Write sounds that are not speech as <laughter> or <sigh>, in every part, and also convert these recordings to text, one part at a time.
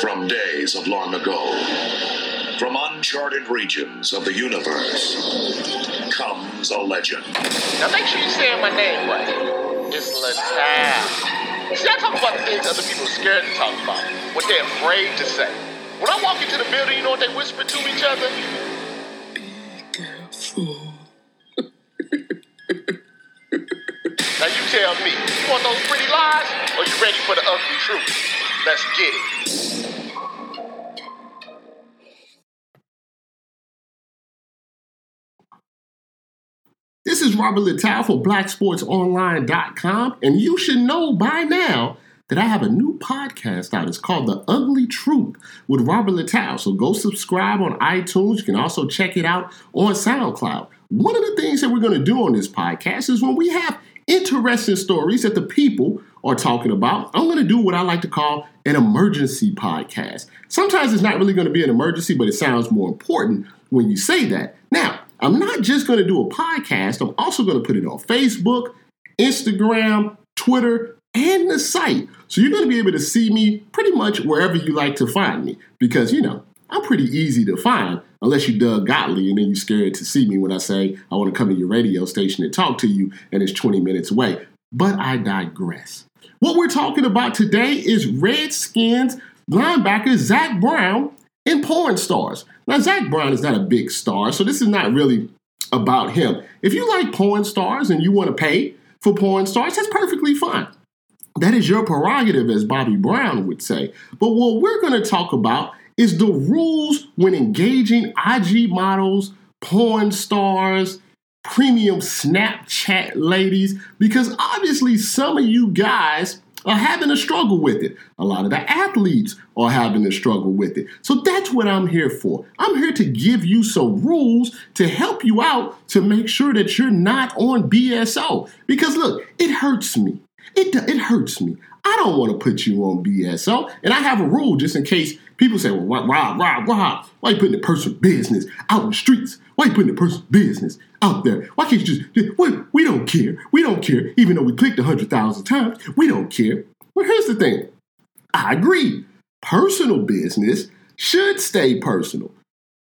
From days of long ago, from uncharted regions of the universe, comes a legend. Now make sure you say my name right. It's Littal. See, I talk about the things other people are scared to talk about, what they're afraid to say. When I walk into the building, you know what they whisper to each other? <laughs> Now you tell me, you want those pretty lies, or you ready for the ugly truth? Let's get it. This is Robert Littal for BlackSportsOnline.com, and you should know by now that I have a new podcast out. It's called The Ugly Truth with Robert Littal. So go subscribe on iTunes. You can also check it out on SoundCloud. One of the things that we're going to do on this podcast is when we have interesting stories that the people are talking about, I'm going to do what I like to call an emergency podcast. Sometimes it's not really going to be an emergency, but it sounds more important when you say that. Now, I'm not just going to do a podcast, I'm also going to put it on Facebook, Instagram, Twitter, and the site. So you're going to be able to see me pretty much wherever you like to find me because, you know, I'm pretty easy to find unless you Doug Gottlieb and then you're scared to see me when I say I want to come to your radio station and talk to you and it's 20 minutes away. But I digress. What we're talking about today is Redskins linebacker Zach Brown and porn stars. Now, Zach Brown is not a big star, so this is not really about him. If you like porn stars and you want to pay for porn stars, that's perfectly fine. That is your prerogative, as Bobby Brown would say. But what we're going to talk about is the rules when engaging IG models, porn stars, premium Snapchat ladies, because obviously some of you guys are having a struggle with it. A lot of the athletes are having a struggle with it. So that's what I'm here for. I'm here to give you some rules to help you out to make sure that you're not on BSO. Because look, it hurts me. It, it hurts me. I don't want to put you on BSO. And I have a rule just in case people say, well, Rob, Rob, Rob, why you putting the person's business out in the streets? Why you putting the person's business out there? Why can't you just, we, we don't care. We don't care. Even though we clicked 100,000 times, we don't care. But here's the thing. I agree. Personal business should stay personal.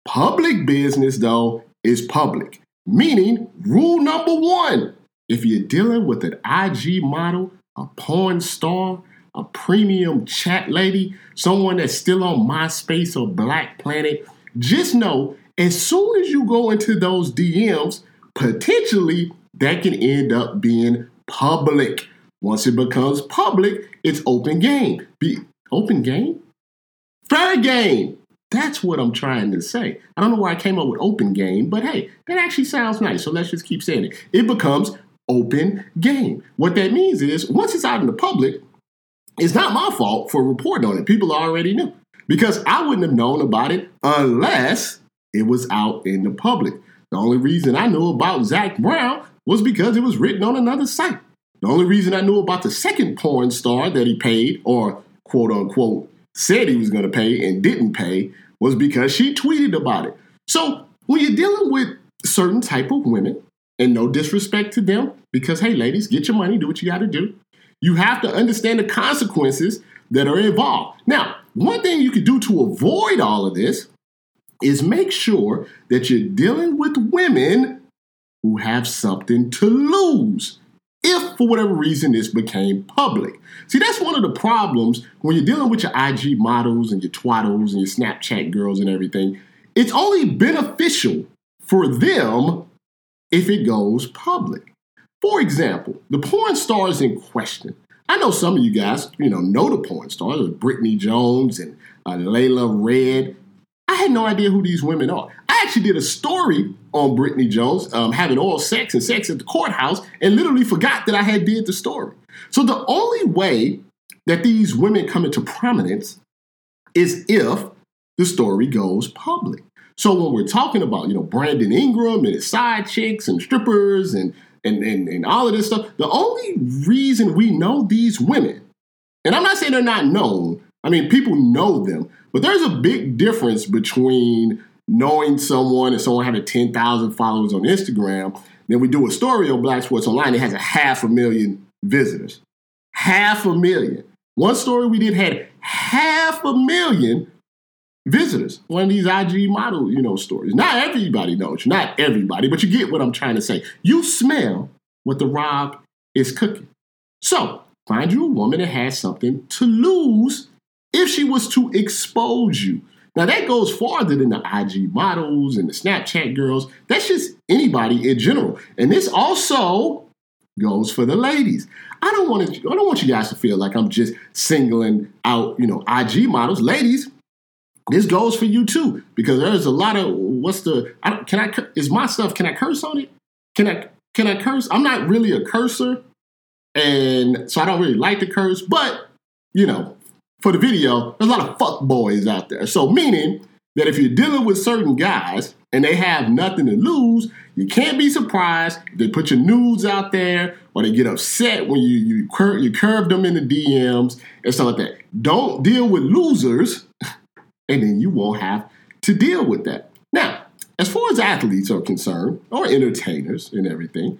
Public business, though, is public. Meaning, rule number one if you're dealing with an IG model, a porn star, a premium chat lady, someone that's still on MySpace or Black Planet, just know as soon as you go into those DMs, potentially that can end up being public. Once it becomes public, it's open game. Be open game? Fair game. That's what I'm trying to say. I don't know why I came up with open game, but hey, that actually sounds nice. So let's just keep saying it. It becomes open game. What that means is once it's out in the public, it's not my fault for reporting on it. People already knew because I wouldn't have known about it unless it was out in the public. The only reason I knew about Zach Brown was because it was written on another site. The only reason I knew about the second porn star that he paid, or quote unquote, said he was going to pay and didn't pay, was because she tweeted about it. So when you're dealing with certain type of women, and no disrespect to them, because hey, ladies, get your money, do what you got to do. You have to understand the consequences that are involved. Now, one thing you could do to avoid all of this is make sure that you're dealing with women who have something to lose. If for whatever reason this became public. See, that's one of the problems when you're dealing with your IG models and your twaddles and your Snapchat girls and everything. It's only beneficial for them if it goes public. For example, the porn stars in question. I know some of you guys, you know, know the porn stars, Brittany Jones and uh, Layla Red. I had no idea who these women are. I actually did a story on Brittany Jones um, having oral sex and sex at the courthouse and literally forgot that I had did the story. So the only way that these women come into prominence is if the story goes public. So when we're talking about, you know, Brandon Ingram and his side chicks and strippers and and, and, and all of this stuff, the only reason we know these women, and I'm not saying they're not known, I mean, people know them, but there's a big difference between knowing someone and someone having 10,000 followers on Instagram. Then we do a story on Black Sports Online it has a half a million visitors. Half a million. One story we did had half a million visitors. One of these IG model, you know, stories. Not everybody knows, not everybody, but you get what I'm trying to say. You smell what the Rob is cooking. So find you a woman that has something to lose if she was to expose you. Now that goes farther than the IG models and the Snapchat girls. That's just anybody in general. And this also goes for the ladies. I don't want to I don't want you guys to feel like I'm just singling out, you know, IG models. Ladies, this goes for you too because there's a lot of what's the I can I is my stuff can I curse on it? Can I can I curse? I'm not really a cursor and so I don't really like to curse, but you know, for the video, there's a lot of fuck boys out there. So meaning that if you're dealing with certain guys and they have nothing to lose, you can't be surprised if they put your nudes out there or they get upset when you you, cur- you curve them in the DMs and stuff like that. Don't deal with losers, and then you won't have to deal with that. Now, as far as athletes are concerned, or entertainers and everything,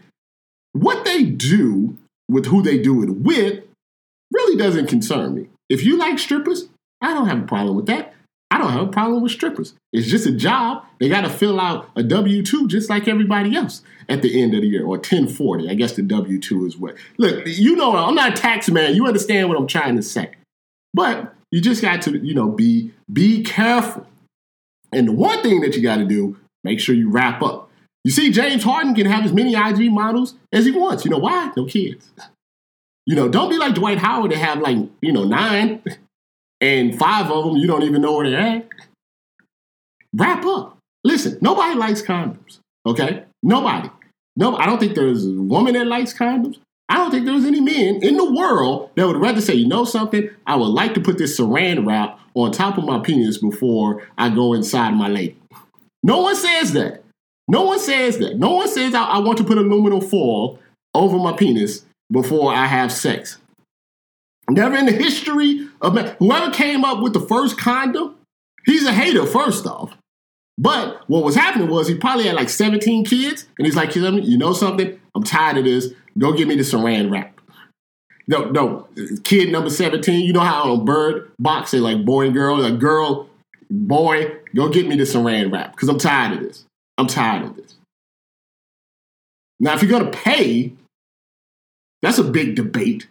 what they do with who they do it with really doesn't concern me. If you like strippers, I don't have a problem with that. I don't have a problem with strippers. It's just a job. They got to fill out a W 2 just like everybody else at the end of the year, or 1040. I guess the W 2 is what. Look, you know, I'm not a tax man. You understand what I'm trying to say. But you just got to, you know, be be careful. And the one thing that you got to do, make sure you wrap up. You see, James Harden can have as many IG models as he wants. You know why? No kids. You know, don't be like Dwight Howard to have like, you know, nine <laughs> and five of them you don't even know where they're at. Wrap up. Listen, nobody likes condoms, okay? Nobody. No, I don't think there's a woman that likes condoms. I don't think there's any men in the world that would rather say, you know something, I would like to put this saran wrap on top of my penis before I go inside my lady. No one says that. No one says that. No one says I, I want to put aluminum foil over my penis before I have sex. Never in the history of man, whoever came up with the first condom, he's a hater, first off. But what was happening was he probably had like 17 kids, and he's like, you know something? I'm tired of this. Go give me the saran wrap. No, no, kid number 17, you know how on Bird Box they like boy and girl, like girl, boy, go get me the saran wrap because I'm tired of this. I'm tired of this. Now, if you're going to pay, that's a big debate.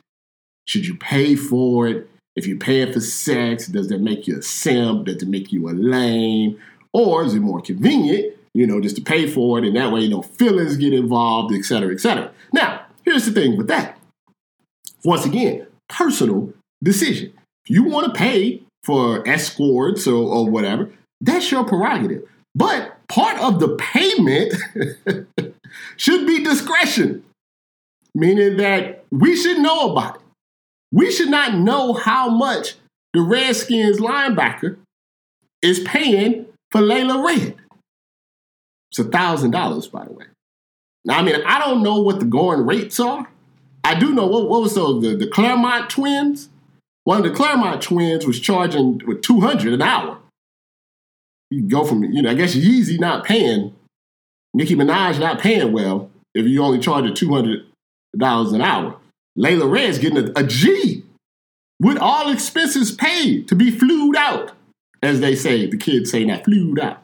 Should you pay for it? If you're paying for sex, does that make you a simp? Does it make you a lame? Or is it more convenient, you know, just to pay for it and that way, you know, feelings get involved, et cetera, et cetera. Now, here's the thing with that. Once again, personal decision. If you want to pay for escorts or, or whatever, that's your prerogative. But part of the payment <laughs> should be discretion, meaning that we should know about it. We should not know how much the Redskins linebacker is paying for Layla Red. It's a thousand dollars, by the way. Now, I mean, I don't know what the going rates are. I do know what, what was those the, the Claremont twins. One of the Claremont twins was charging with two hundred an hour. You go from you know, I guess Yeezy not paying, Nicki Minaj not paying well if you only charge at two hundred dollars an hour. Layla Red's getting a, a G with all expenses paid to be flued out, as they say. The kids say that flued out.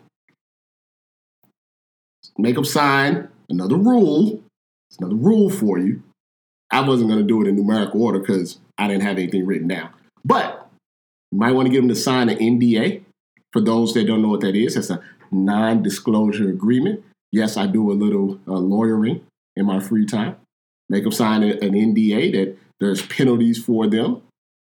Make them sign another rule. It's another rule for you. I wasn't going to do it in numerical order because I didn't have anything written down. But you might want to get them to sign an NDA. For those that don't know what that is, that's a non disclosure agreement. Yes, I do a little uh, lawyering in my free time make them sign an NDA that there's penalties for them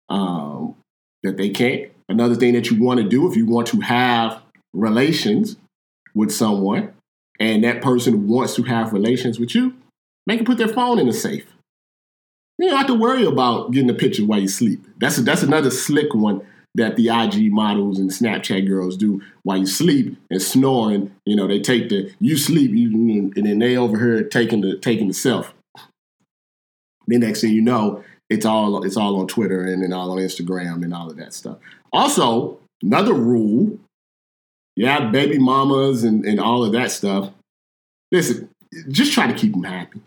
um, that they can't. Another thing that you want to do if you want to have relations with someone and that person wants to have relations with you, make them put their phone in the safe. You don't have to worry about getting a picture while you sleep. That's a, that's another slick one that the IG models and Snapchat girls do while you sleep and snoring. You know, they take the you sleep, you, and then they over here taking the taking the self. The next thing you know, it's all it's all on Twitter and then all on Instagram and all of that stuff. Also, another rule, yeah, baby mamas and, and all of that stuff. Listen, just try to keep them happy.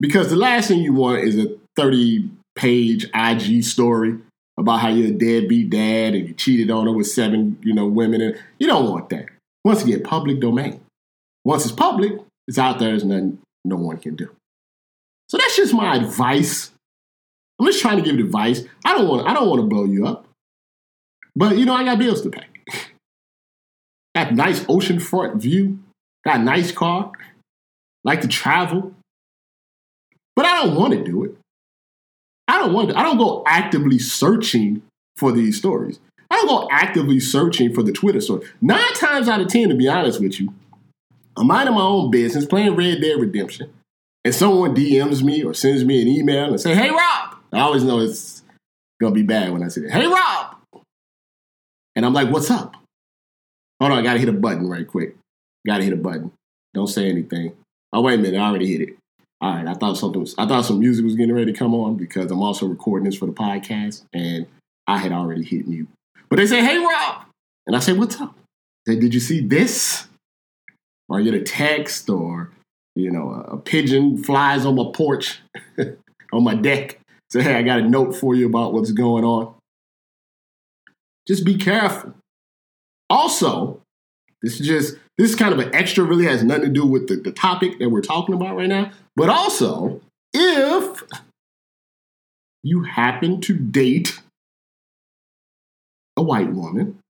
Because the last thing you want is a 30 page IG story about how you're a deadbeat dad and you cheated on her with seven, you know, women. And you don't want that. Once again, public domain. Once it's public, it's out there. There's nothing no one can do. So that's just my advice. I'm just trying to give advice. I don't want. I don't want to blow you up, but you know I got bills to pay. Got nice oceanfront view. A nice car. Like to travel, but I don't want to do it. I don't want to, I don't go actively searching for these stories. I don't go actively searching for the Twitter story. Nine times out of ten, to be honest with you, I'm minding my own business, playing Red Dead Redemption, and someone DMs me or sends me an email and say, "Hey Rob," I always know it's gonna be bad when I say that. "Hey Rob," and I'm like, "What's up?" Hold on, I gotta hit a button right quick. Gotta hit a button. Don't say anything. Oh wait a minute, I already hit it all right, I thought something was, I thought some music was getting ready to come on because I'm also recording this for the podcast and I had already hit mute. But they say, hey, Rob. And I say, what's up? They did you see this? Or I get a text or, you know, a, a pigeon flies on my porch, <laughs> on my deck. Say, hey, I got a note for you about what's going on. Just be careful. Also, this is just this is kind of an extra, really has nothing to do with the, the topic that we're talking about right now. But also, if you happen to date a white woman,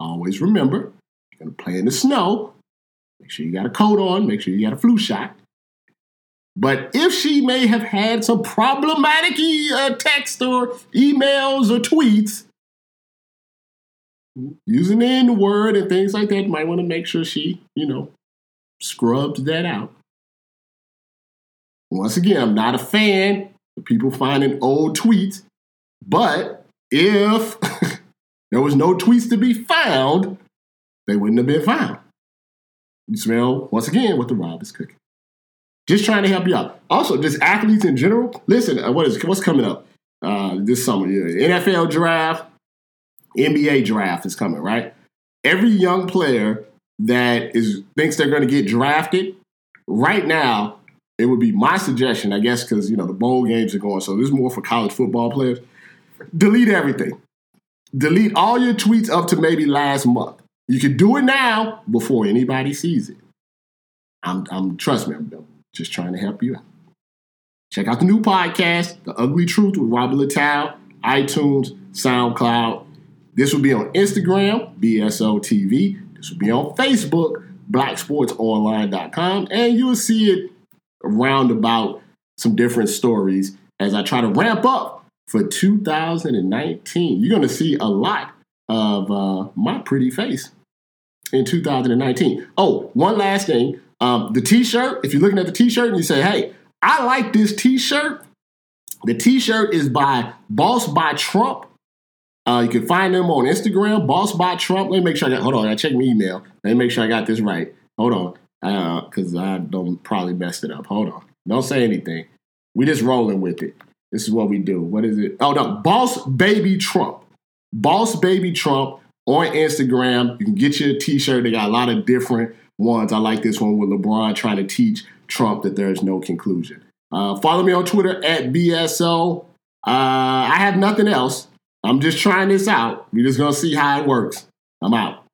always remember, you're gonna play in the snow. Make sure you got a coat on, make sure you got a flu shot. But if she may have had some problematic uh, text or emails or tweets, using the N word and things like that, might want to make sure she, you know, scrubs that out. Once again, I'm not a fan of people finding old tweets, but if <laughs> there was no tweets to be found, they wouldn't have been found. You smell, once again, what the Rob is cooking. Just trying to help you out. Also, just athletes in general. Listen, uh, what is what's coming up uh, this summer? NFL draft, NBA draft is coming, right? Every young player that is thinks they're going to get drafted right now, it would be my suggestion, I guess, because you know the bowl games are going, so this is more for college football players. Delete everything. Delete all your tweets up to maybe last month. You can do it now before anybody sees it. I'm, I'm trust me, I'm just trying to help you out. Check out the new podcast, The Ugly Truth with Robert Littal, iTunes, SoundCloud, this will be on Instagram, BSO TV. This will be on Facebook, blacksportsonline.com. And you'll see it around about some different stories as I try to ramp up for 2019. You're going to see a lot of uh, my pretty face in 2019. Oh, one last thing. Um, the t-shirt, if you're looking at the t-shirt and you say, hey, I like this t-shirt, the t-shirt is by Boss by Trump. Uh, you can find them on Instagram, Boss by Trump. Let me make sure I got. Hold on, I check my email. Let me make sure I got this right. Hold on, because uh, I don't probably messed it up. Hold on, don't say anything. We just rolling with it. This is what we do. What is it? Oh no, Boss Baby Trump. Boss Baby Trump on Instagram. You can get your T-shirt. They got a lot of different ones. I like this one with LeBron trying to teach Trump that there is no conclusion. Uh, follow me on Twitter at BSO. Uh, I have nothing else. I'm just trying this out. We're just to see how it works. I'm out.